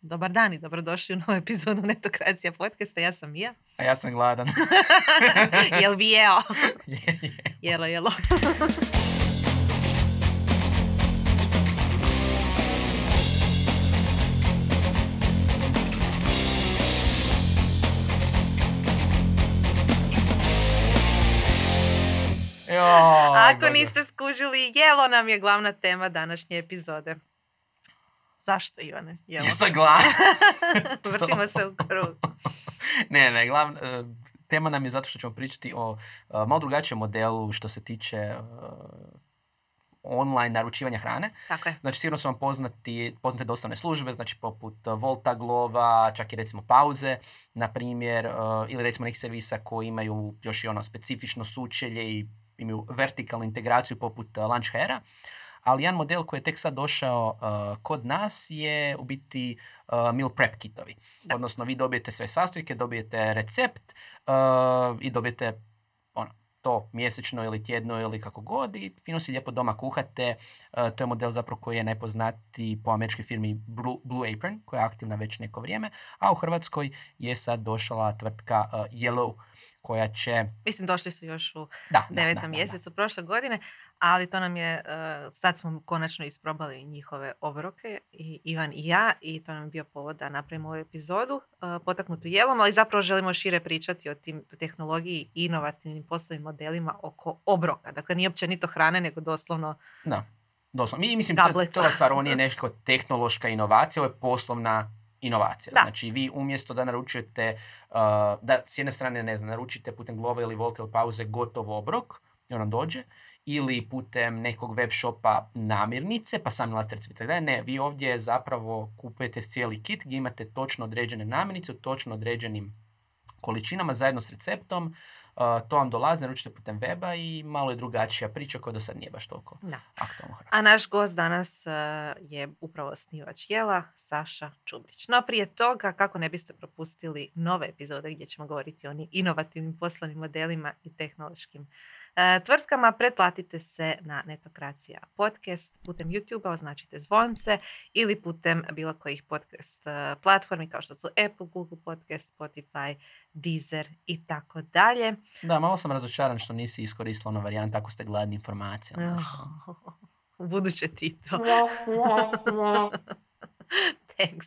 Dobar dan i dobrodošli u novu epizodu Netokracija podcasta. Ja sam Mija. A ja sam gladan. Jel bi jeo? Je, je. Jelo, jelo. Ako niste skužili, jelo nam je glavna tema današnje epizode. Zašto, Ivane? Jelo. Jesam gladan. Vrtimo se u krug. ne, ne, glavna, e, tema nam je zato što ćemo pričati o e, malo drugačijem modelu što se tiče e, online naručivanja hrane. Tako je. Znači, sigurno su vam poznati, poznate dostavne službe, znači poput Volta, Glova, čak i recimo pauze, na primjer, ili recimo nekih servisa koji imaju još i ono specifično sučelje i imaju vertikalnu integraciju poput uh, Lunchhera. Ali jedan model koji je tek sad došao e, kod nas je u biti e, meal prep kitovi. Da. Odnosno, vi dobijete sve sastojke, dobijete recept e, i dobijete ono, to mjesečno ili tjedno ili kako god i fino si lijepo doma kuhate. E, to je model zapravo koji je najpoznatiji po američkoj firmi Blue, Blue Apron koja je aktivna već neko vrijeme, a u Hrvatskoj je sad došla tvrtka e, Yellow koja će... Mislim, došli su još u Da, da, da, devetom da, da. mjesecu prošle godine, ali to nam je, eh, sad smo konačno isprobali njihove obroke, i Ivan i ja, i to nam je bio povod da napravimo ovu epizodu, eh, potaknutu jelom, ali zapravo želimo šire pričati o tim tehnologiji i inovativnim poslovnim modelima oko obroka. Dakle, nije općenito hrane, nego doslovno Da, doslovno. Mi, mislim, to, to je stvar, ovo nije nešto tehnološka inovacija, ovo je poslovna inovacija. Da. Znači, vi umjesto da naručujete, uh, da s jedne strane, ne znam, naručite putem Glova ili Volt ili Pauze gotov obrok, i on vam dođe, ili putem nekog web shopa namirnice, pa sami nalazite recept. i tako dalje. Ne, vi ovdje zapravo kupujete cijeli kit gdje imate točno određene namirnice u točno određenim količinama zajedno s receptom. Uh, to vam dolazi, naručite putem weba i malo je drugačija priča koja do sad nije baš toliko Da. aktualno. A naš gost danas eh, je upravo osnivač Jela, Saša Čubrić. No prije toga, kako ne biste propustili nove epizode gdje ćemo govoriti o inovativnim poslovnim modelima i tehnološkim eh, tvrtkama, pretplatite se na Netokracija podcast putem YouTube-a, označite zvonce ili putem bilo kojih podcast eh, platformi kao što su Apple, Google Podcast, Spotify, Deezer i tako dalje. Da, malo sam razočaran što nisi iskoristila onu varijantu ako ste gladni informacija. ono što- U buduće ti to. Thanks.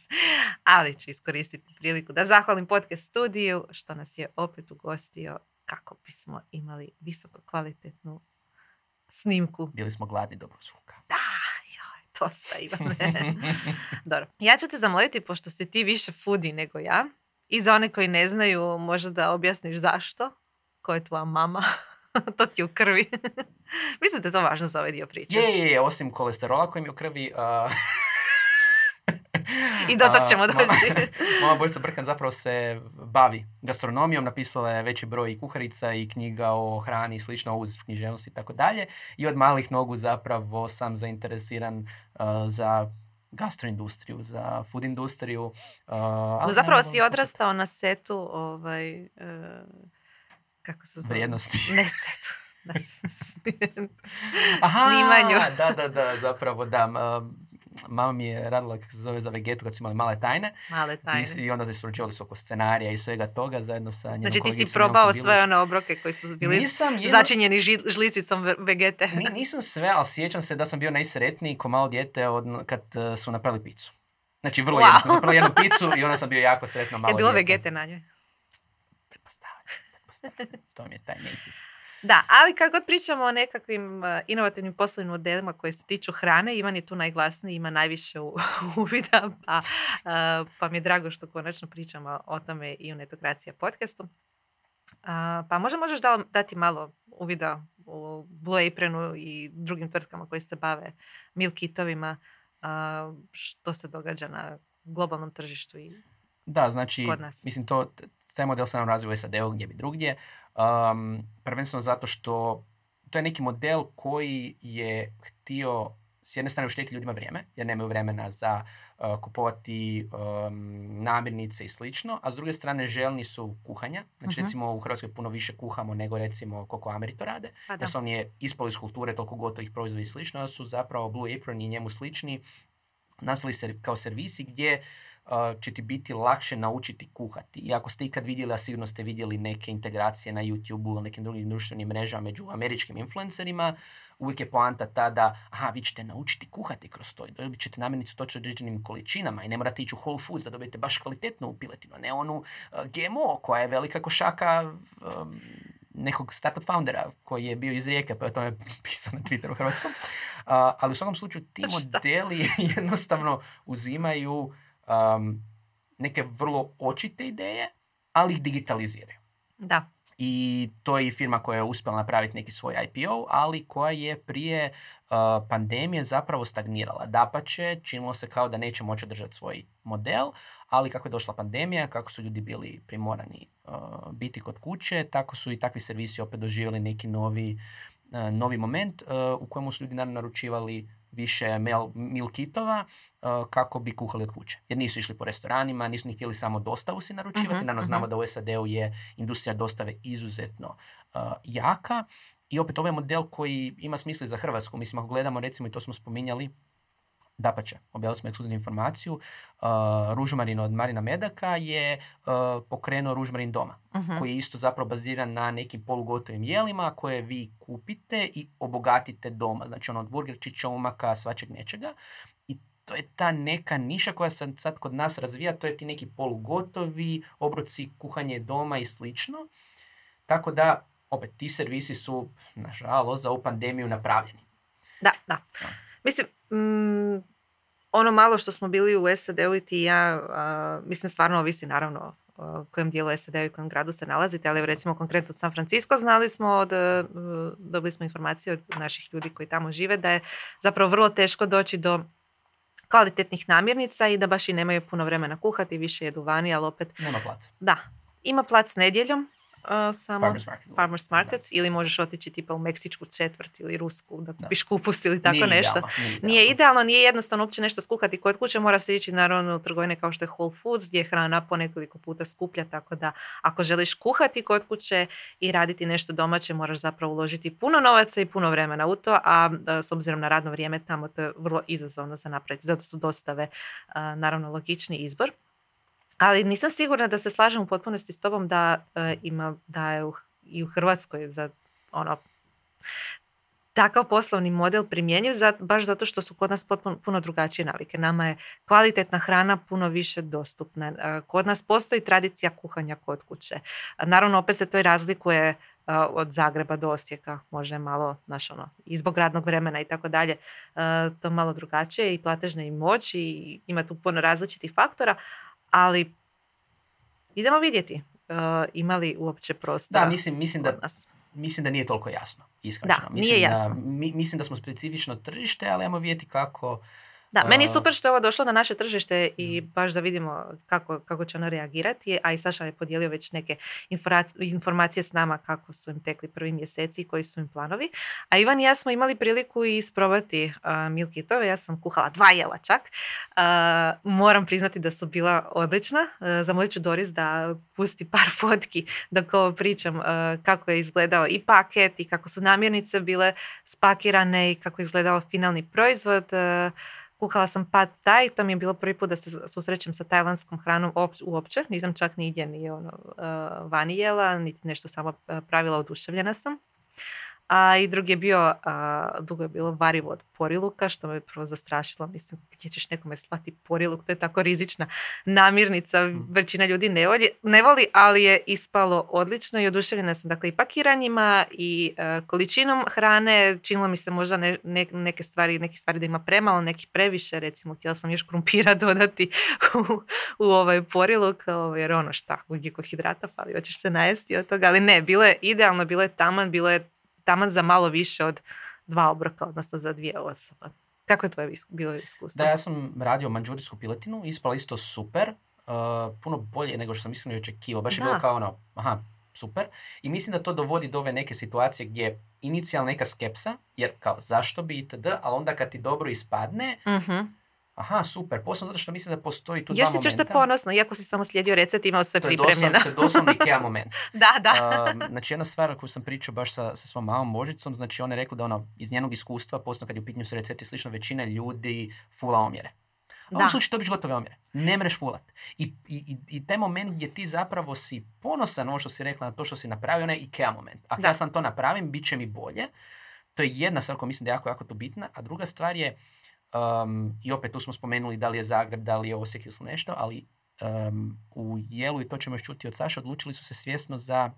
Ali ću iskoristiti priliku da zahvalim podcast studiju što nas je opet ugostio kako bismo imali visoko kvalitetnu snimku. Bili smo gladni dobrog zvuka. Da, joj, to sa Ivane. Dobro. Ja ću te zamoliti, pošto si ti više foodie nego ja, i za one koji ne znaju, možda da objasniš zašto, ko je tvoja mama, to ti je u krvi. Mislim da je to važno za ovaj dio priče. Je, je, je, osim kolesterola koji mi je u krvi... a, I do tog ćemo doći. Moja bojica Brkan zapravo se bavi gastronomijom, napisala je veći broj i kuharica i knjiga o hrani i slično uz književnost i tako dalje. I od malih nogu zapravo sam zainteresiran a, za gastroindustriju, za food industriju. uh, ali Zapravo si odrastao na setu ovaj, e, kako se zove? Vrijednosti. Ne setu. Na s- Aha, snimanju. Da, da, da, zapravo da. Mama mi je radila, kako se zove, za vegetu kad su imali male tajne. Male tajne. I, I onda se surađivali su oko scenarija i svega toga zajedno sa njenom Znači ti si probao sve one obroke koji su bili Nisam, jedno- začinjeni ži- žlicicom ve- vegete. Ni- nisam sve, ali sjećam se da sam bio najsretniji ko malo dijete od, kad eh, su napravili picu. Znači, vrlo Wow. jednostavno, napravili jednu picu i onda sam bio jako sretno malo Je bilo dijete. vegete na njoj. Pretpostavljam, pretpostavljam. To mi je taj native. Da, ali kad god pričamo o nekakvim e, inovativnim poslovnim modelima koji se tiču hrane, Ivan je tu najglasniji, ima najviše uvida, pa, e, pa mi je drago što konačno pričamo o tome i u Netokracija podcastu. A, pa možda možeš da, dati malo uvida u Blue Apronu i drugim tvrtkama koji se bave meal kitovima, što se događa na globalnom tržištu i Da, znači, Kod nas. mislim, to, taj model se nam razvija u SAD-u gdje bi drugdje. Um, prvenstveno zato što to je neki model koji je htio s jedne strane uštediti ljudima vrijeme, jer nemaju vremena za uh, kupovati um, namirnice i slično, a s druge strane željni su kuhanja. Znači, Mhm. recimo u Hrvatskoj puno više kuhamo nego recimo koliko Ameri to rade. pa da. jer su oni je ispali iz kulture toliko gotovih proizvoda i slično, da su zapravo Blue Apron i njemu slični nastali kao servisi gdje će ti biti lakše naučiti kuhati. I ako ste ikad vidjeli, a sigurno ste vidjeli neke integracije na YouTube-u ili nekim drugim društvenim mrežama među američkim influencerima, uvijek je poanta ta da, aha, vi ćete naučiti kuhati kroz to i dobit ćete namirnicu točno određenim količinama i ne morate ići u Whole Foods da dobijete baš kvalitetnu piletinu, ne onu GMO koja je velika košaka um, nekog startup foundera koji je bio iz Rijeke, pa je o tome pisao na Twitteru hrvatskom. Uh, ali u svakom slučaju ti modeli jednostavno uzimaju um, neke vrlo očite ideje, ali ih digitaliziraju. Da. I to je firma koja je uspjela napraviti neki svoj IPO, ali koja je prije uh, pandemije zapravo stagnirala. Dapače, činilo se kao da neće moći održati svoj model, ali kako je došla pandemija, kako su ljudi bili primorani uh, biti kod kuće, tako su i takvi servisi opet doživjeli neki novi, uh, novi moment uh, u kojemu su ljudi naravno naručivali više meal, meal kitova uh, kako bi kuhali od kuće. Jer nisu išli po restoranima, nisu ni htjeli samo dostavu si naručivati. Mhm, Naravno znamo mhm. da u SAD-u je industrija dostave izuzetno uh, jaka. I opet ovaj model koji ima smisla i za Hrvatsku. Mislim, ako gledamo, recimo, i to smo spominjali, Dapače, objavili smo ekskluzivnu informaciju, uh, Ružmarin od Marina Medaka je uh, pokrenuo Ružmarin doma, Mhm. koji je isto zapravo baziran na nekim polugotovim jelima koje vi kupite i obogatite doma. Znači ono od burgerčića, umaka, svačeg nečega. I to je ta neka niša koja se sad kod nas razvija, to je ti neki polugotovi, obroci, kuhanje doma i slično. Tako da, opet, ti servisi su, nažalost, za ovu pandemiju napravljeni. Da, da. Da. Mislim, mm, ono malo što smo bili u SAD-u i ti ja, a, mislim stvarno ovisi naravno u kojem dijelu SAD-u i kojem gradu se nalazite, ali recimo konkretno San Francisco znali smo od, e, dobili smo informacije od naših ljudi koji tamo žive da je zapravo vrlo teško doći do kvalitetnih namirnica i da baš i nemaju puno vremena kuhati, više jedu vani, ali opet, Nema placa. da, ima plac nedjeljom, a, samo Farmers market. farmers market ili možeš otići tipa u meksičku četvrt ili rusku da Da. kupiš kupus ili tako Nije nešto. idealno, nije Nije idealno. idealno, nije jednostavno uopće nešto skuhati kod kuće, mora se ići naravno u trgovine kao što je Whole Foods gdje je hrana po nekoliko puta skuplja, tako da ako želiš kuhati kod kuće i raditi nešto domaće, moraš zapravo uložiti puno novaca i puno vremena u to, a s obzirom na radno vrijeme tamo to je vrlo izazovno za napraviti, zato su dostave naravno logični izbor. Ali nisam sigurna da se slažem u potpunosti s tobom da e, ima, da je u, i u Hrvatskoj za ono takav poslovni model primjenjiv za, baš zato što su kod nas potpuno, puno drugačije navike. Nama je kvalitetna hrana puno više dostupna. E, Kod nas postoji tradicija kuhanja kod kuće. Naravno, opet se to i razlikuje e, od Zagreba do Osijeka, možda malo, znaš, ono, i zbog radnog vremena i tako dalje, e, to malo drugačije i platežna i moć i ima tu puno različitih faktora, ali idemo vidjeti e, ima li uopće prostora Da, mislim, mislim da nas. mislim da nije toliko jasno, iskreno. Da, mislim nije da- jasno. mi- mislim da smo specifično tržište, ali ajmo vidjeti kako... Da, meni je super što je ovo došlo na naše tržište i Mhm. baš da vidimo kako, kako će ono reagirati, a i Saša je podijelio već neke informacije s nama kako su im tekli prvi mjeseci i koji su im planovi. A Ivan i ja smo imali priliku i isprobati uh, meal kitove, ja sam kuhala dva jela čak. Uh, moram priznati da su bila odlična. Uh, zamolit ću Doris da pusti par fotki dok ovo pričam uh, kako je izgledao i paket i kako su namirnice bile spakirane i kako je izgledao finalni proizvod. Uh, Kuhala sam pad taj, to mi je bilo prvi put da se susrećem sa tajlandskom hranom op- uopće. Nisam čak nigdje ni ono, uh, vani jela, niti nešto samo uh, pravila, oduševljena sam. A i drugi je bio, a, dugo je bilo varivo od poriluka, što me prvo zastrašilo. Mislim, gdje ćeš nekome slati poriluk, to je tako rizična namirnica, Mm. većina ljudi ne voli, ne voli, ali je ispalo odlično i oduševljena sam dakle i pakiranjima i e, količinom hrane. Činilo mi se možda ne- ne- neke stvari, neke stvari da ima premalo, neki previše, recimo htjela sam još krumpira dodati u, u ovaj poriluk, ovaj, jer ono šta, ugljikohidrata fali, hoćeš se najesti od toga, ali ne, bilo je idealno, bilo je taman, bilo je taman za malo više od dva obroka, odnosno za dvije osobe. Kako je tvoje bilo iskustvo? Da, ja sam radio manđurijsku piletinu, ispala isto super, uh, puno bolje nego što sam iskreno očekivao. Baš je Da. bilo kao ono, aha, super. I mislim da to dovodi do ove neke situacije gdje inicijalna neka skepsa, jer kao zašto bi itd., ali onda kad ti dobro ispadne, Mhm. Aha, super, posebno zato što mislim da postoji tu Još dva si ćeš se momenta. ponosno, iako si samo slijedio recept, imao sve pripremljeno. to je doslovno Ikea moment. da, da. Um, znači jedna stvar koju sam pričao baš sa, sa svom mamom Božicom, znači ona je rekla da ono, iz njenog iskustva, posebno kad je u pitanju su recepti slično, većina ljudi fula omjere. U ovom Da. slučaju dobiš gotove omjere. Ne mreš fulat. I, i, i, taj moment gdje ti zapravo si ponosan ovo što si rekla, na to što si napravio, onaj IKEA moment. Ako Da. ja sam to napravim, bit će mi bolje. To je jedna stvar koja mislim da je jako, jako to bitna. A druga stvar je, um, i opet tu smo spomenuli da li je Zagreb, da li je Osijek ili nešto, ali um, u jelu, i to ćemo još čuti od Saša, odlučili su se svjesno za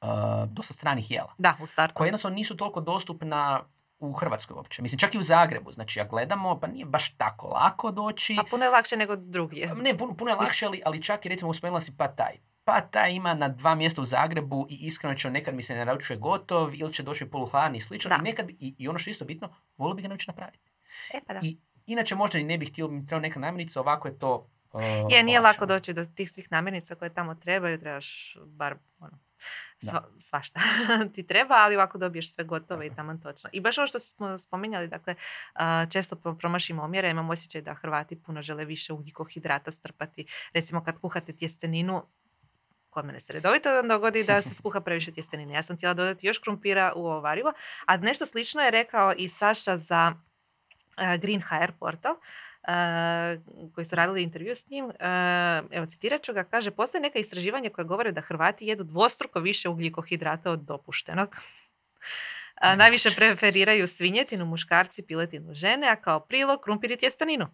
uh, dosta stranih jela Da, u startu. koja jednostavno nisu toliko dostupna u Hrvatskoj uopće. Mislim, čak i u Zagrebu. Znači, ako gledamo, pa nije baš tako lako doći. A puno je lakše nego drugdje. Ne, puno, puno je lakše, ali, ali čak i recimo uspomenula si Pad Thai. Pad Thai ima na dva mjesta u Zagrebu i iskreno će nekad mi se ne naručuje gotov ili će doći poluhladni i slično. I, nekad, i, I ono što je isto bitno, volio bi ga naučiti napraviti. E pa da. I inače možda i ne bih htio, mi treba neka namirnica, ovako je to uh, Je, nije lako doći do tih svih namirnica koje tamo trebaju, trebaš bar ono, sva, svašta ti treba, ali ovako dobiješ sve gotovo i taman točno. I baš ovo što smo spominjali, dakle, često pro- promašimo omjere, imam osjećaj da Hrvati puno žele više ugljikohidrata strpati. Recimo kad kuhate tjesteninu, kod mene se redovito dogodi da se skuha previše tjestenine. Ja sam htjela dodati još krumpira u ovo varivo, a nešto slično je rekao i Saša za Green HR portal, e, koji su radili intervju s njim. E, evo, citirat ću ga, kaže, postoje neka istraživanja koja govore da Hrvati jedu dvostruko više ugljikohidrata od dopuštenog. Najviše preferiraju svinjetinu, muškarci, piletinu, žene, a kao prilog krumpir i tjestaninu.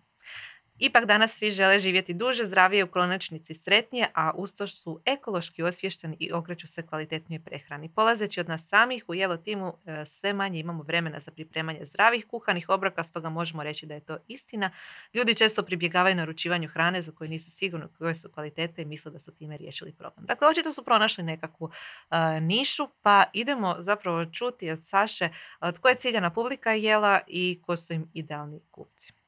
Ipak danas svi žele živjeti duže, zdravije, u konačnici sretnije, a usto su ekološki osvješteni i okreću se kvalitetnijoj prehrani. Polazeći od nas samih, u Jelo timu e, sve manje imamo vremena za pripremanje zdravih kuhanih obroka, stoga možemo reći da je to istina. Ljudi često pribjegavaju naručivanju hrane za koju nisu sigurni koje su kvalitete i misle da su time riješili problem. Dakle, očito su pronašli nekakvu e, nišu, pa idemo zapravo čuti od Saše e, tko je ciljana publika Jela i ko su im idealni kupci.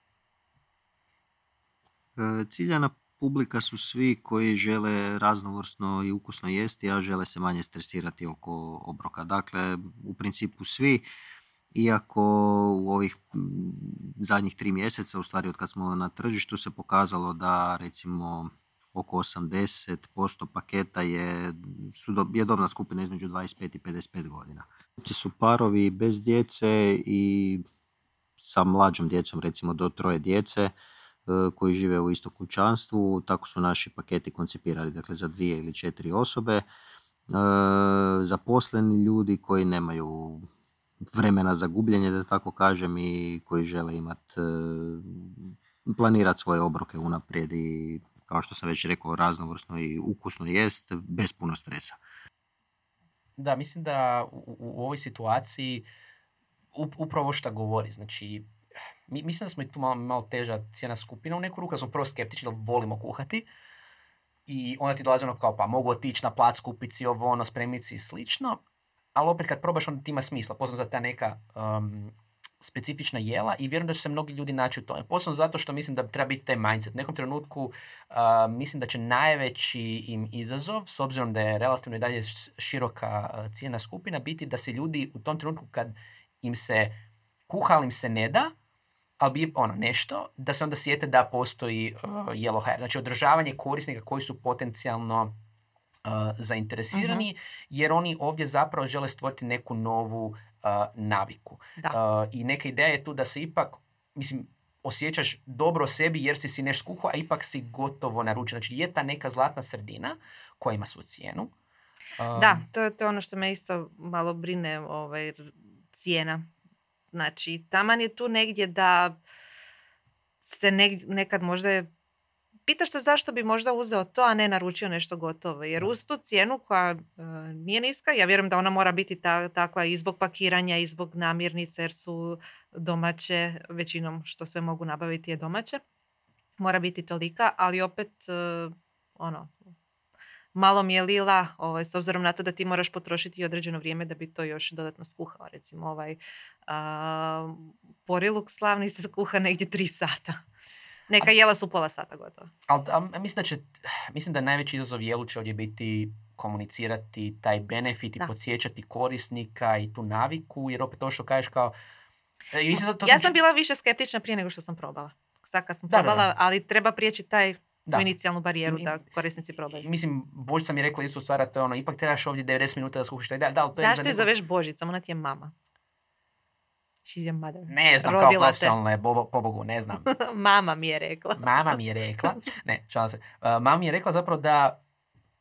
E, Ciljana publika su svi koji žele raznovrsno i ukusno jesti, a žele se manje stresirati oko obroka. Dakle, u principu svi, iako u ovih zadnjih tri mjeseca, u stvari od kad smo na tržištu, se pokazalo da recimo oko 80% paketa je, su do, je dobna skupina između 25 i 55 godina. Kupci su parovi bez djece i sa mlađom djecom, recimo do troje djece, koji žive u istom kućanstvu, tako su naši paketi koncipirani, dakle za dvije ili četiri osobe. E, zaposleni ljudi koji nemaju vremena za gubljenje, da tako kažem, i koji žele imati, planirati svoje obroke unaprijed i, kao što sam već rekao, raznovrsno i ukusno jest, bez puno stresa. Da, mislim da u, u- ovoj situaciji up- upravo što govori, znači mi, mislim da smo i tu malo, malo teža cijena skupina. U neku ruku smo prvo skeptični da volimo kuhati i onda ti dolazi ono kao pa mogu otići na plac, kupiti si ovo, ono, spremnici i slično, ali opet kad probaš onda ti ima smisla, posebno za ta neka um, specifična jela i vjerujem da će se mnogi ljudi naći u tome. Posebno zato što mislim da treba biti taj mindset. U nekom trenutku uh, mislim da će najveći im izazov, s obzirom da je relativno i dalje široka uh, cijena skupina, biti da se ljudi u tom trenutku kad im se kuha, se ne da, ali bi ono nešto, da se onda sjete da postoji uh, Yellow HR. Znači održavanje korisnika koji su potencijalno uh, zainteresirani, jer oni ovdje zapravo žele stvoriti neku novu uh, naviku. Da. Uh, I neka ideja je tu da se ipak, mislim, osjećaš dobro o sebi jer si si nešto skuhao, a ipak si gotovo naručio. Znači je ta neka zlatna sredina koja ima svoju cijenu. Um, Da, to je, to ono što me isto malo brine, ovaj, cijena. Znači, taman je tu negdje da se neg- nekad možda je Pitaš se zašto bi možda uzeo to, a ne naručio nešto gotovo. Jer uz tu cijenu koja e, nije niska, ja vjerujem da ona mora biti ta, takva i zbog pakiranja i zbog namirnice, jer su domaće, većinom što sve mogu nabaviti je domaće. Mora biti tolika, ali opet, e, ono, malo mi je lila, ovaj, s obzirom na to da ti moraš potrošiti određeno vrijeme da bi to još dodatno skuhao. Recimo ovaj a, poriluk slavni se skuha negdje tri sata. Neka jela su pola sata gotovo. Ali a, mislim da će, mislim da najveći izazov jelu će ovdje biti komunicirati taj benefit i podsjećati korisnika i tu naviku, jer opet to što kažeš kao... e, mislim da to ja sam bila više skeptična prije nego što sam probala. Sad kad sam Da, da, probala, da. ali treba prijeći taj Da. inicijalnu barijeru I- da korisnici probaju. Mislim, Božica mi je rekla isto stvar, to je ono, ipak trebaš ovdje 90 minuta da skuhaš taj da, da, to je Zašto za je zoveš Božicom? Ona ti je mama. She's your mother. Ne znam, kao Rodila te. profesionalne, bo, pobogu, ne znam. Mama mi je rekla. Mama mi je rekla, ne, šalim se, Uh, mama mi je rekla zapravo da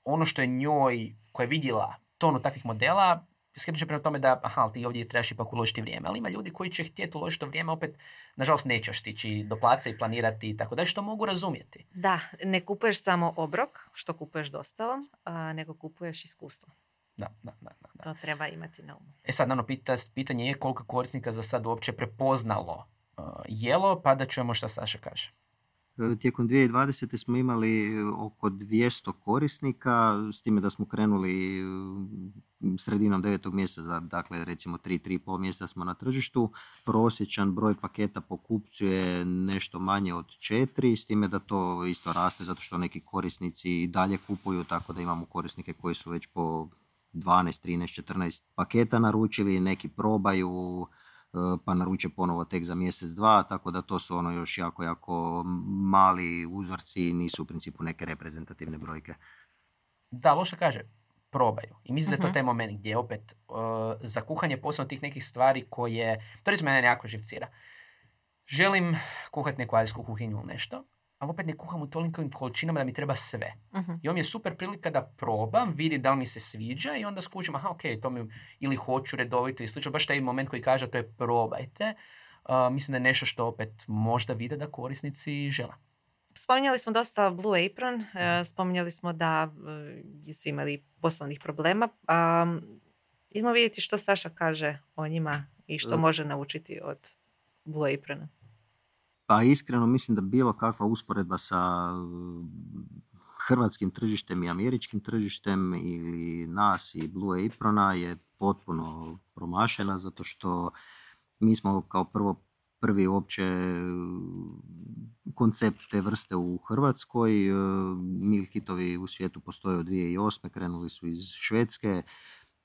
ono što je njoj, koja je vidjela tonu takvih modela, skeptična prema tome da, aha, ti ovdje trebaš ipak uložiti vrijeme. Ali ima ljudi koji će htjeti uložiti to vrijeme, opet, nažalost, nećeš stići do placa i planirati i tako da, što mogu razumjeti. Da, ne kupuješ samo obrok, što kupuješ dostavom, a, nego kupuješ iskustvo. Da, da, da, da. To treba imati na umu. E sad, naravno, pita, pitanje je koliko korisnika za sad uopće prepoznalo uh, jelo, pa da čujemo šta Saša kaže. E, Tijekom 2020. smo imali e, oko 200 korisnika, s time da smo krenuli e, sredinom devetog mjeseca, dakle recimo 3-3,5 mjeseca smo na tržištu. Prosječan broj paketa po kupcu je nešto manje od 4, s time da to isto raste zato što neki korisnici i dalje kupuju, tako da imamo korisnike koji su već po 12, 13, 14 paketa naručili, neki probaju, e, pa naruče ponovo tek za mjesec, dva, tako da to su ono još jako, jako mali uzorci, nisu u principu neke reprezentativne brojke. Da, loše kaže, probaju. I mislim da je Mhm. to taj moment gdje opet uh, za kuhanje posebno tih nekih stvari koje, to recimo mene jako živcira. Želim kuhati neku azijsku kuhinju ili nešto, ali opet ne kuham u tolikim količinama da mi treba sve. Mhm. I mi je super prilika da probam, vidi da li mi se sviđa i onda skužim, aha, ok, to mi ili hoću redovito i slično. Baš taj moment koji kaže, to je probajte. Uh, mislim da je nešto što opet možda vide da korisnici žele. Spominjali smo dosta Blue Apron, e, spominjali smo da e, su imali poslovnih problema. Um, idemo vidjeti što Saša kaže o njima i što može naučiti od Blue Aprona. Pa iskreno mislim da bilo kakva usporedba sa uh, hrvatskim tržištem i američkim tržištem ili nas i Blue Aprona je potpuno promašena zato što mi smo kao prvo prvi uopće uh, koncept te vrste u Hrvatskoj. Uh, Meal kitovi u svijetu postoje od 2008. krenuli su iz Švedske.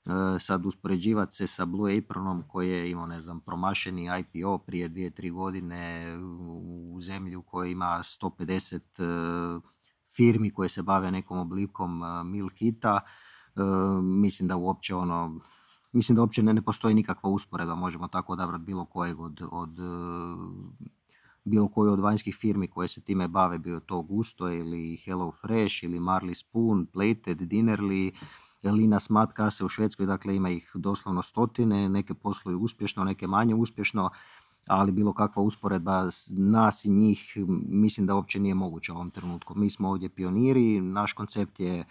Uh, sad uspoređivati se sa Blue Apronom koji je imao, ne znam, promašeni IPO prije dvije, tri godine u zemlju koja ima 150 uh, firmi koje se bave nekom oblikom uh, meal kita. Uh, Mislim da uopće ono, mislim da uopće ne, postoji nikakva usporedba, možemo tako odabrati bilo kojeg od, od bilo koju od vanjskih firmi koje se time bave, bio to Gusto ili Hello Fresh ili Marley Spoon, Plated, Dinnerly, Lina Smat kase u Švedskoj, dakle ima ih doslovno stotine, neke posluju uspješno, neke manje uspješno, ali bilo kakva usporedba nas i njih mislim da uopće nije moguće u ovom trenutku. Mi smo ovdje pioniri, naš koncept je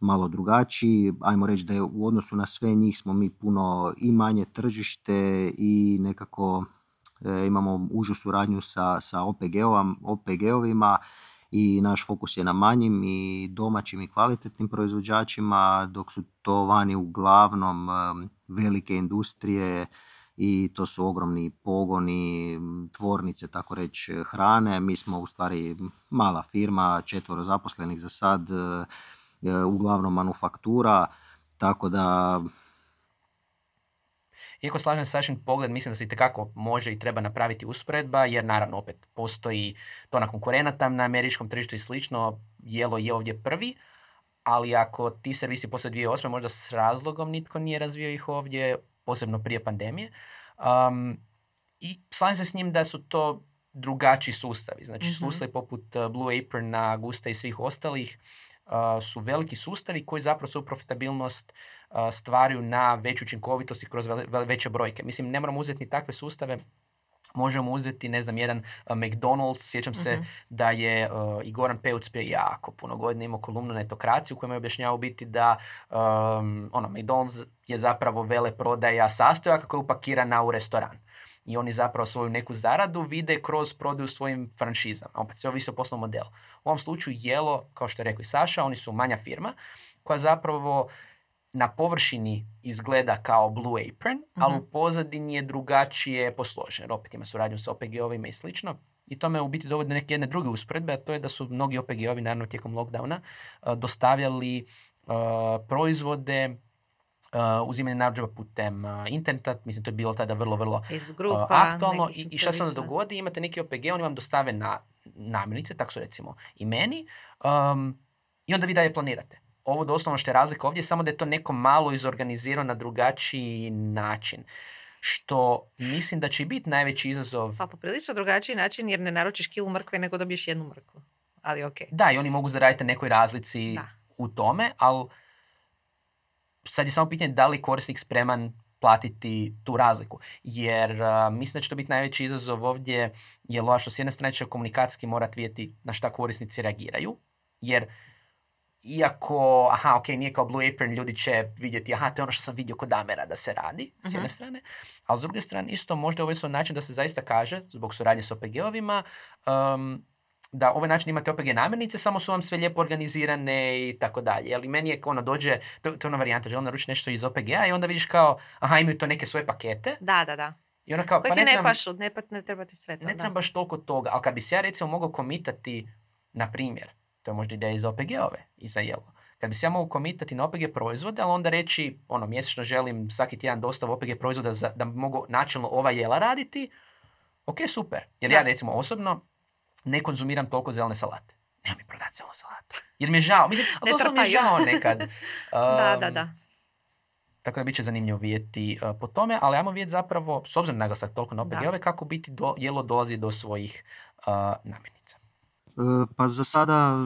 malo drugačiji, ajmo reći da je u odnosu na sve njih smo mi puno i manje tržište i nekako e, imamo užu suradnju sa, sa OPG-ovam- OPG-ovima i naš fokus je na manjim i domaćim i kvalitetnim proizvođačima, dok su to vani uglavnom velike industrije i to su ogromni pogoni, tvornice, tako reći, hrane. Mi smo u stvari mala firma, četvoro zaposlenih za sad, e, uglavnom manufaktura, tako da Iako slažem se pogled, mislim da se itekako može i treba napraviti usporedba, jer naravno opet postoji tona konkurenata na američkom tržištu i slično, jelo je ovdje prvi, ali ako ti servisi poslije 2008. možda s razlogom nitko nije razvio ih ovdje, posebno prije pandemije. Um, I slažem se s njim da su to drugačiji sustavi. Znači Mhm. sustavi poput uh, Blue Aprona, Gusta i svih ostalih su veliki sustavi koji zapravo svoju profitabilnost stvaraju na veću učinkovitost i kroz vele- vele- veće brojke. Mislim, ne moramo uzeti ni takve sustave, možemo uzeti, ne znam, jedan McDonald's, sjećam se Mhm. da je uh, i Goran Peuc prije jako puno godina imao kolumnu na etokraciju u kojem je objašnjavao biti da um, ono, McDonald's je zapravo veleprodaja sastojaka koja je upakirana u restoran. I oni zapravo svoju neku zaradu vide kroz prodaju svojim franšizama. Opet sve ovisi o poslovnom modelu. U ovom slučaju Jelo, kao što je rekao i Saša, oni su manja firma koja zapravo na površini izgleda kao Blue Apron, ali Mhm. u pozadini je drugačije posložen. Jer opet ima suradnju sa OPG-ovima i slično. I to me u biti dovodi do neke jedne druge usporedbe, a to je da su mnogi OPG-ovi, naravno tijekom lockdowna, uh, dostavljali uh, proizvode uh, uzimanje narudžba putem uh, interneta, mislim to je bilo tada vrlo, vrlo uh, grupa, aktualno nekih i, i šta se onda dogodi, imate neki OPG, oni vam dostave na namirnice, tako su recimo i meni, um, i onda vi dalje planirate. Ovo doslovno što je razlika ovdje, je samo da je to neko malo izorganizirano na drugačiji način. što mislim da će biti najveći izazov. Pa poprilično drugačiji način jer ne naručiš kilu mrkve nego dobiješ jednu mrkvu. Ali ok. Da, i oni mogu zaraditi na nekoj razlici Da. u tome, ali sad je samo pitanje da li korisnik spreman platiti tu razliku. Jer a, mislim da će to biti najveći izazov ovdje, je loša što s jedne strane će komunikacijski morati vidjeti na šta korisnici reagiraju, jer iako, aha, ok, nije kao Blue Apron, ljudi će vidjeti, aha, to je ono što sam vidio kod Amera da se radi, s jedne Mhm. strane, ali s druge strane isto možda ovo je način da se zaista kaže, zbog suradnje s OPG-ovima, um, da ovaj način imate OPG namirnice, samo su vam sve lijepo organizirane i tako dalje. Jel, i meni je ono dođe, to, to je ona varijanta, želim naručiti nešto iz OPG-a i onda vidiš kao, aha, imaju to neke svoje pakete Da, da, da. i onda kao, Koji pa ti ne ne trebam, pašu, ne, pa, ne treba ti sve to. ne da. trebam baš toliko toga, ali kad bi se ja recimo mogao komitati, na primjer, to je možda ideja iz OPG-ove i za jelo, kad bi se ja mogao komitati na OPG proizvode, ali onda reći, ono, mjesečno želim svaki tjedan dostavu OPG proizvoda za, da mogu načelno ova jela raditi, ok, super. Jer ja recimo osobno ne konzumiram toliko zelene salate. Nema mi prodati zelenu salatu. Jer mi je žao. Mislim, ali Ne doslovno mi je žao nekad. Da, da, da. tako da bit će zanimljivo vidjeti uh, po tome, ali ajmo vidjeti zapravo, s obzirom na naglasak toliko na. OPG-ove, kako biti do, jelo dolazi do svojih uh, namirnica. E, Pa za sada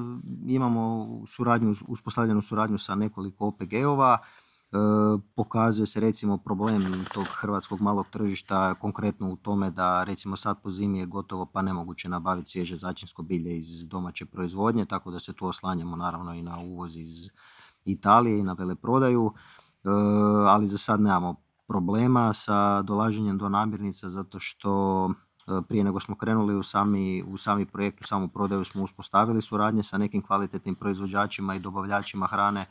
imamo suradnju, uspostavljenu suradnju sa nekoliko OPG-ova. E, Pokazuje se recimo problem tog hrvatskog malog tržišta konkretno u tome da recimo sad po zimi je gotovo pa nemoguće nabaviti svježe začinsko bilje iz domaće proizvodnje, tako da se tu oslanjamo naravno i na uvoz iz Italije i na veleprodaju, E, ali za sad nemamo problema sa dolaženjem do namirnica zato što E, prije nego smo krenuli u sami, u sami projekt, u samu prodaju smo uspostavili suradnje sa nekim kvalitetnim proizvođačima i dobavljačima hrane,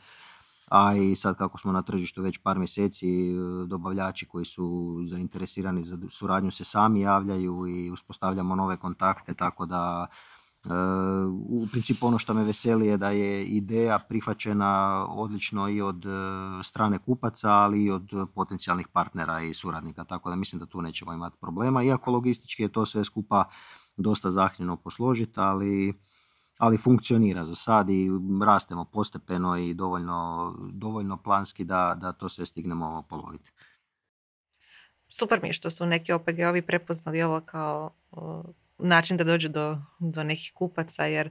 a i sad kako smo na tržištu već par mjeseci, e, dobavljači koji su zainteresirani za suradnju se sami javljaju i uspostavljamo nove kontakte, tako da e, u principu ono što me veseli je da je ideja prihvaćena odlično i od e, strane kupaca, ali i od potencijalnih partnera i suradnika, tako da mislim da tu nećemo imati problema, iako logistički je to sve skupa dosta zahtjevno posložiti, ali, ali funkcionira. Za sad i rastemo postepeno i dovoljno, dovoljno planski da, da to sve stignemo poloviti. Super mi je što su neki OPG-ovi prepoznali ovo kao o, način da dođu do, do nekih kupaca, jer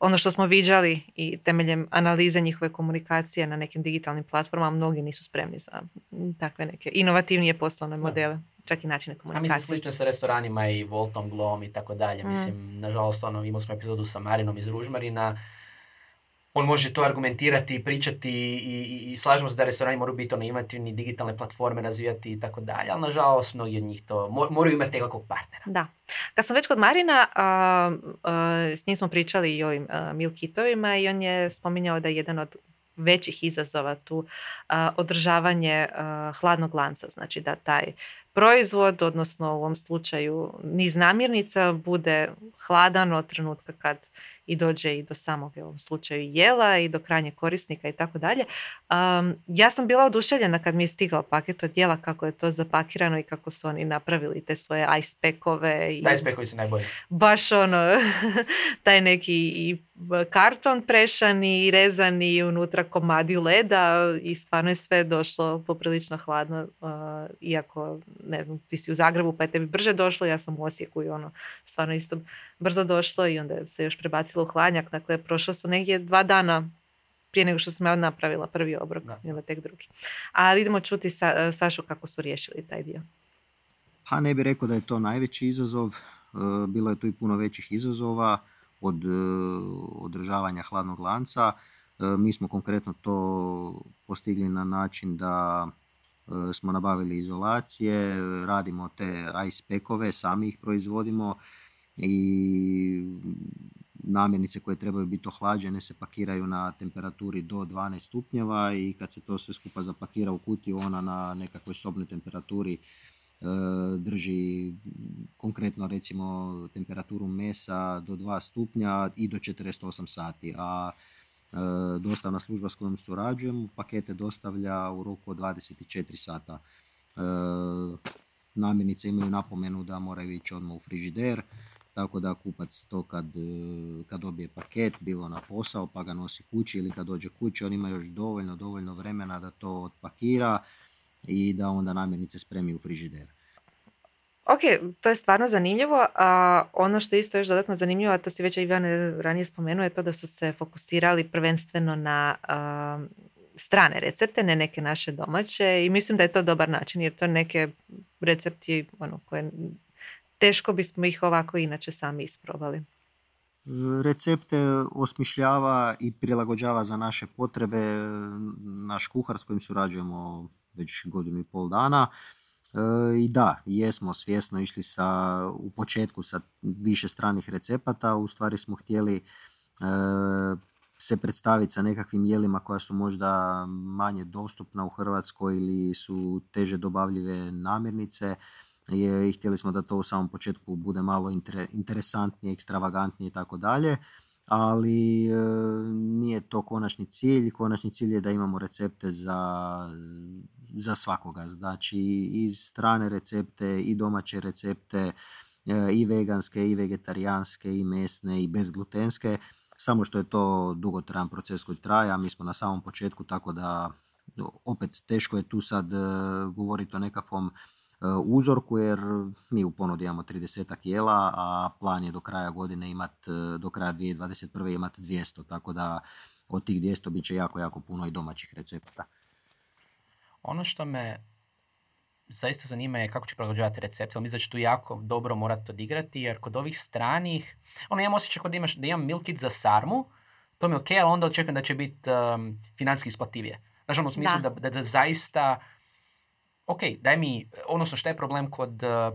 ono što smo viđali i temeljem analize njihove komunikacije na nekim digitalnim platformama, mnogi nisu spremni za takve neke inovativnije poslovne modele, čak i načine A mislim komunikacije. slično sa restoranima i Voltom, Glom i tako dalje. Mm. Mislim, nažalost, ono, imali smo epizodu sa Marinom iz Ružmarina. On može to argumentirati i pričati i, i, i slažemo se da restorani moraju biti ono, imati ni digitalne platforme, razvijati i tako dalje, ali nažalost mnogi od njih to mo- moraju imati nekakvog partnera. Da. Kad sam već kod Marina, a, a, s njim smo pričali i o ovim a, meal kitovima i on je spominjao da je jedan od većih izazova tu a, održavanje a, hladnog lanca. Znači da taj proizvod, odnosno u ovom slučaju niz namirnica, bude hladan od trenutka kad i dođe i do samog u ovom slučaju jela i do krajnjeg korisnika i tako dalje. Ja sam bila oduševljena kad mi je stigao paket od jela kako je to zapakirano i kako su oni napravili te svoje ice packove i sve koji su najbolji. baš ono taj neki i karton prešani i rezani i unutra komadi leda i stvarno je sve došlo poprilično hladno iako ne znam ti si u Zagrebu pa je tebi brže došlo ja sam u Osijeku i ono stvarno isto brzo došlo i onda se još prebacilo u hladnjak dakle prošlo su negdje dva dana prije nego što sam ja napravila prvi obrok Da. ili tek drugi. Ali idemo čuti sa, Sašu kako su riješili taj dio. Pa ne bih rekao da je to najveći izazov, e, bilo je tu i puno većih izazova od e, održavanja hladnog lanca. E, Mi smo konkretno to postigli na način da e, smo nabavili izolacije, radimo te ice packove, sami ih proizvodimo i namirnice koje trebaju biti ohlađene se pakiraju na temperaturi do 12 stupnjeva i kad se to sve skupa zapakira u kutiju ona na nekakvoj sobnoj temperaturi e, drži konkretno recimo temperaturu mesa do 2 stupnja i do 48 sati, a dostavna služba s kojom surađujemo pakete dostavlja u roku od 24 sata. E, namirnice imaju napomenu da moraju ići odmah u frižider, tako da kupac to kad, e, kad dobije paket, bilo na posao pa ga nosi kući ili kad dođe kući, on ima još dovoljno, dovoljno vremena da to otpakira, i da onda namirnice spremi u frižider. Ok, to je stvarno zanimljivo. A ono što je isto još dodatno zanimljivo, a to si već Ivane ranije spomenuo, je to da su se fokusirali prvenstveno na a, strane recepte, ne neke naše domaće i mislim da je to dobar način jer to neke recepti ono, koje teško bismo ih ovako inače sami isprobali. Recepte osmišljava i prilagođava za naše potrebe naš kuhar s kojim surađujemo već godinu i pol dana. E, I da, jesmo svjesno išli sa, u početku sa više stranih recepata, u stvari smo htjeli e, se predstaviti sa nekakvim jelima koja su možda manje dostupna u Hrvatskoj ili su teže dobavljive namirnice i htjeli smo da to u samom početku bude malo interesantnije, ekstravagantnije i tako dalje, ali e, nije to konačni cilj. Konačni cilj je da imamo recepte za, za svakoga, znači i strane recepte i domaće recepte e, i veganske i vegetarijanske i mesne i bezglutenske, samo što je to dugotrajan proces koji traje, a mi smo na samom početku, tako da opet teško je tu sad e, govoriti o nekakvom E, uzorku jer mi u ponudi imamo 30 jela, a plan je do kraja godine imat, do kraja 2021. imati 200, tako da od tih 200 bit će jako, jako puno i domaćih recepta. Ono što me zaista zanima je kako će prilagođavati recept, ali mislim da će tu jako dobro morati odigrati, jer kod ovih stranih, ono imam osjećaj kod imaš, da imam milkit za sarmu, to mi je ok, ali onda očekujem da će biti um, financijski isplativije. Znači ono u smislu da, da, da zaista ok, daj mi, odnosno šta je problem kod, eh,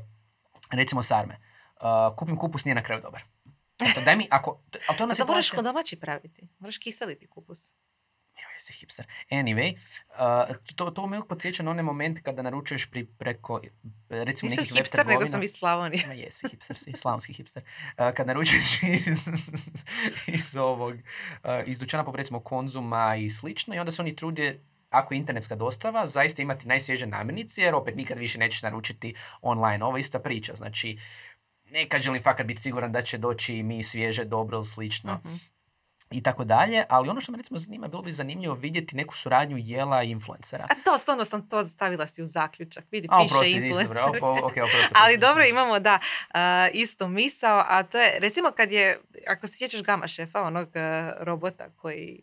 recimo, sarme. Uh, kupim kupus, nije na kraju dobar. Eto, daj mi, ako... A to, to moraš kod domaći praviti. Moraš kiseliti kupus. Evo, jesi hipster. Anyway, uh, to, to me uvijek podsjeća na one momente kada naručuješ pri, preko, recimo, Nisam nekih hipster, nego sam iz Slavonije. Ma jesi hipster, si, slavonski hipster. Uh, kad naručuješ iz, iz ovog, uh, iz dućana, poput recimo Konzuma i slično, i onda se oni trude ako je internetska dostava, zaista imati najsvježe namirnice, jer opet nikad više nećeš naručiti online. Ovo je ista priča, znači nekad želim fakat biti siguran da će doći mi svježe, dobro ili slično. Mhm. I tako dalje, ali ono što me recimo zanima, bilo bi zanimljivo vidjeti neku suradnju jela i influencera. A to, stvarno sam to stavila si u zaključak, vidi, a, piše oprosti, influencer. okay, ali dobro, imamo da, uh, isto misao, a to je, recimo kad je, ako se sjećaš Gama šefa, onog uh, robota koji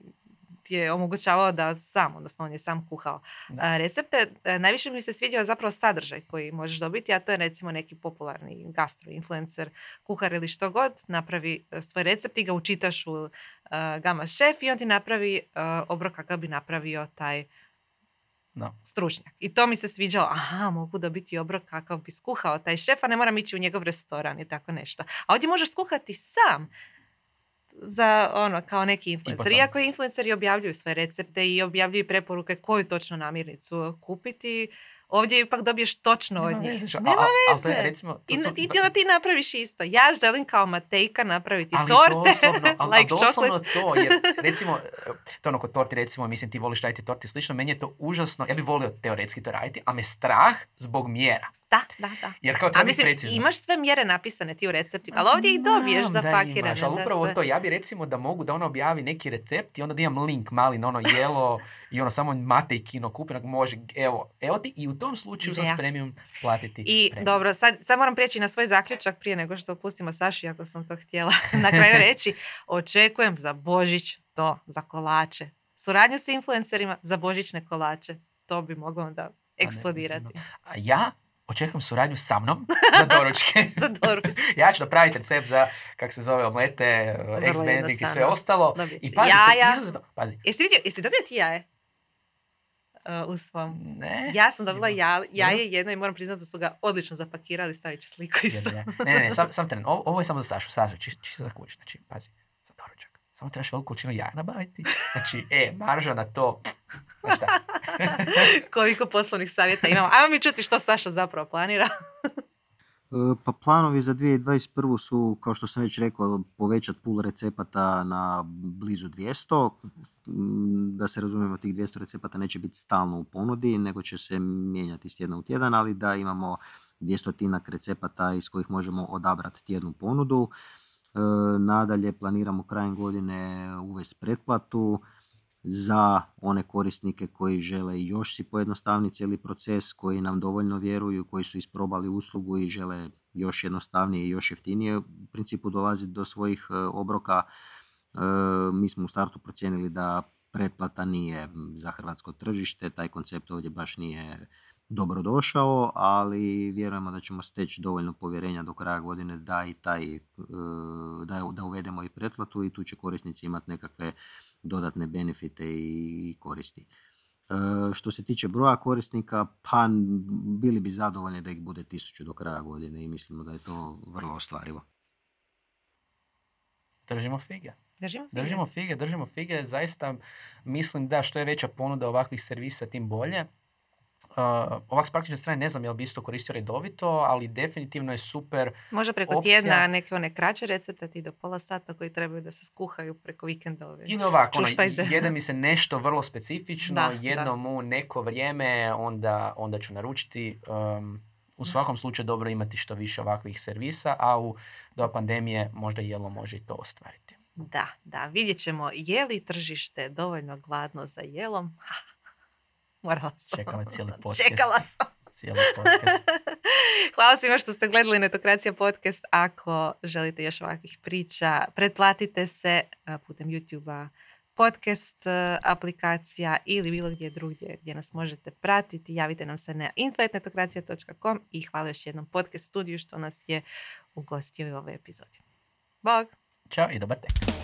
je omogućavao da sam, odnosno on je sam kuhao recepte. E, najviše mi se svidio zapravo sadržaj koji možeš dobiti, a to je recimo neki popularni gastro influencer, kuhar ili što god, napravi e, svoj recept i ga učitaš u uh, Gama šef i on ti napravi obrok kakav bi napravio taj no. stručnjak. I to mi se sviđalo, aha, mogu dobiti obrok kakav bi skuhao taj šef, a ne moram ići u njegov restoran i tako nešto. A ovdje možeš skuhati sam za ono kao neki influencer. Iako influenceri objavljuju sve recepte i objavljuju preporuke koju točno namirnicu kupiti, Ovdje ipak dobiješ točno od njih. Veze, Nema veze. A, recimo, to, I ti, ti, ti napraviš isto. Ja želim kao Matejka napraviti ali torte. Doslovno, ali, like doslovno to. Jer recimo, to ono kod torti recimo, mislim ti voliš raditi torti slično, meni je to užasno, ja bih volio teoretski to raditi, a me strah zbog mjera. Da, da, da. Jer kao a mislim, precizno. imaš sve mjere napisane ti u receptima, ali ovdje ih dobiješ zapakirane. Imaš, ali upravo to, ja bi recimo da mogu da ono objavi neki recept i onda da imam link mali na ono jelo i ono samo mate i kino kupi, može, evo, evo ti i u tom slučaju sam spremio platiti. I dobro, sad, sad moram prijeći na svoj zaključak prije nego što opustimo Saši, ako sam to htjela na kraju reći. Očekujem za Božić to, za kolače. Suradnju s influencerima za božićne kolače. To bi moglo onda eksplodirati. A ja očekujem suradnju sa mnom za doručke. za doručke. ja ću napraviti recept za, kak se zove, omlete, ex i sve ostalo. I pazi, jaja. Pazi. Jesi vidio, jesi dobio ti jaje? Uh, u svom. Ne. Ja sam dobila ja, jaje jedno i moram priznati da su ga odlično zapakirali, stavit ću sliku isto. Ne, ne, ne, sam, sam tren. Ovo, ovo je samo za Sašu. Saša, čisto či za kuć. Znači, pazi, za doručak. Samo trebaš veliku količinu jaja nabaviti. Znači, e, marža na to. Šta? Koliko poslovnih savjeta imamo. Ajmo mi čuti što Saša zapravo planira. E, pa planovi za 2021. su, kao što sam već rekao, povećati pul recepata na blizu 200. Mm, da se razumijemo, tih 200 recepata neće biti stalno u ponudi, nego će se mijenjati s tjedna u tjedan, ali da imamo 200 tinak recepata iz kojih možemo odabrati tjednu ponudu. E, nadalje planiramo krajem godine uvesti pretplatu za one korisnike koji žele još si pojednostavniti cijeli proces, koji nam dovoljno vjeruju, koji su isprobali uslugu i žele još jednostavnije i još jeftinije u principu dolaziti do svojih e, obroka. E, mi smo u startu procijenili da pretplata nije za hrvatsko tržište, taj koncept ovdje baš nije dobro došao, ali vjerujemo da ćemo steći dovoljno povjerenja do kraja godine da i taj, e, da, da uvedemo i pretplatu i tu će korisnici imati nekakve dodatne benefite i koristi. E, što se tiče broja korisnika, pa bili bi zadovoljni da ih bude tisuću do kraja godine i mislimo da je to vrlo ostvarivo. Držimo fige. Držimo fige. Držimo fige, držimo fige. Zaista mislim da što je veća ponuda ovakvih servisa, tim bolje. Uh, ovak s praktične strane ne znam jel bi isto koristio redovito, ali definitivno je super Može preko opcija. tjedna neke one kraće recepte ti do pola sata koji trebaju da se skuhaju preko vikendove. Ili ovako, ono, jede mi se nešto vrlo specifično, Da, jednom u neko vrijeme, onda, onda ću naručiti. Um, u svakom slučaju dobro imati što više ovakvih servisa, a u do pandemije možda jelo može i to ostvariti. Da, da, vidjet ćemo je li tržište dovoljno gladno za jelom. Morala sam. Čekala cijeli podcast. Čekala sam. Cijeli podcast. Hvala svima što ste gledali Netokracija podcast. Ako želite još ovakvih priča, pretplatite se a, putem YouTube-a, podcast a, aplikacija ili bilo gdje drugdje gdje nas možete pratiti. Javite nam se na info.netokracija.com i hvala još jednom podcast studiju što nas je ugostio u ovoj epizodi. Bog! Ćao i dobar tek.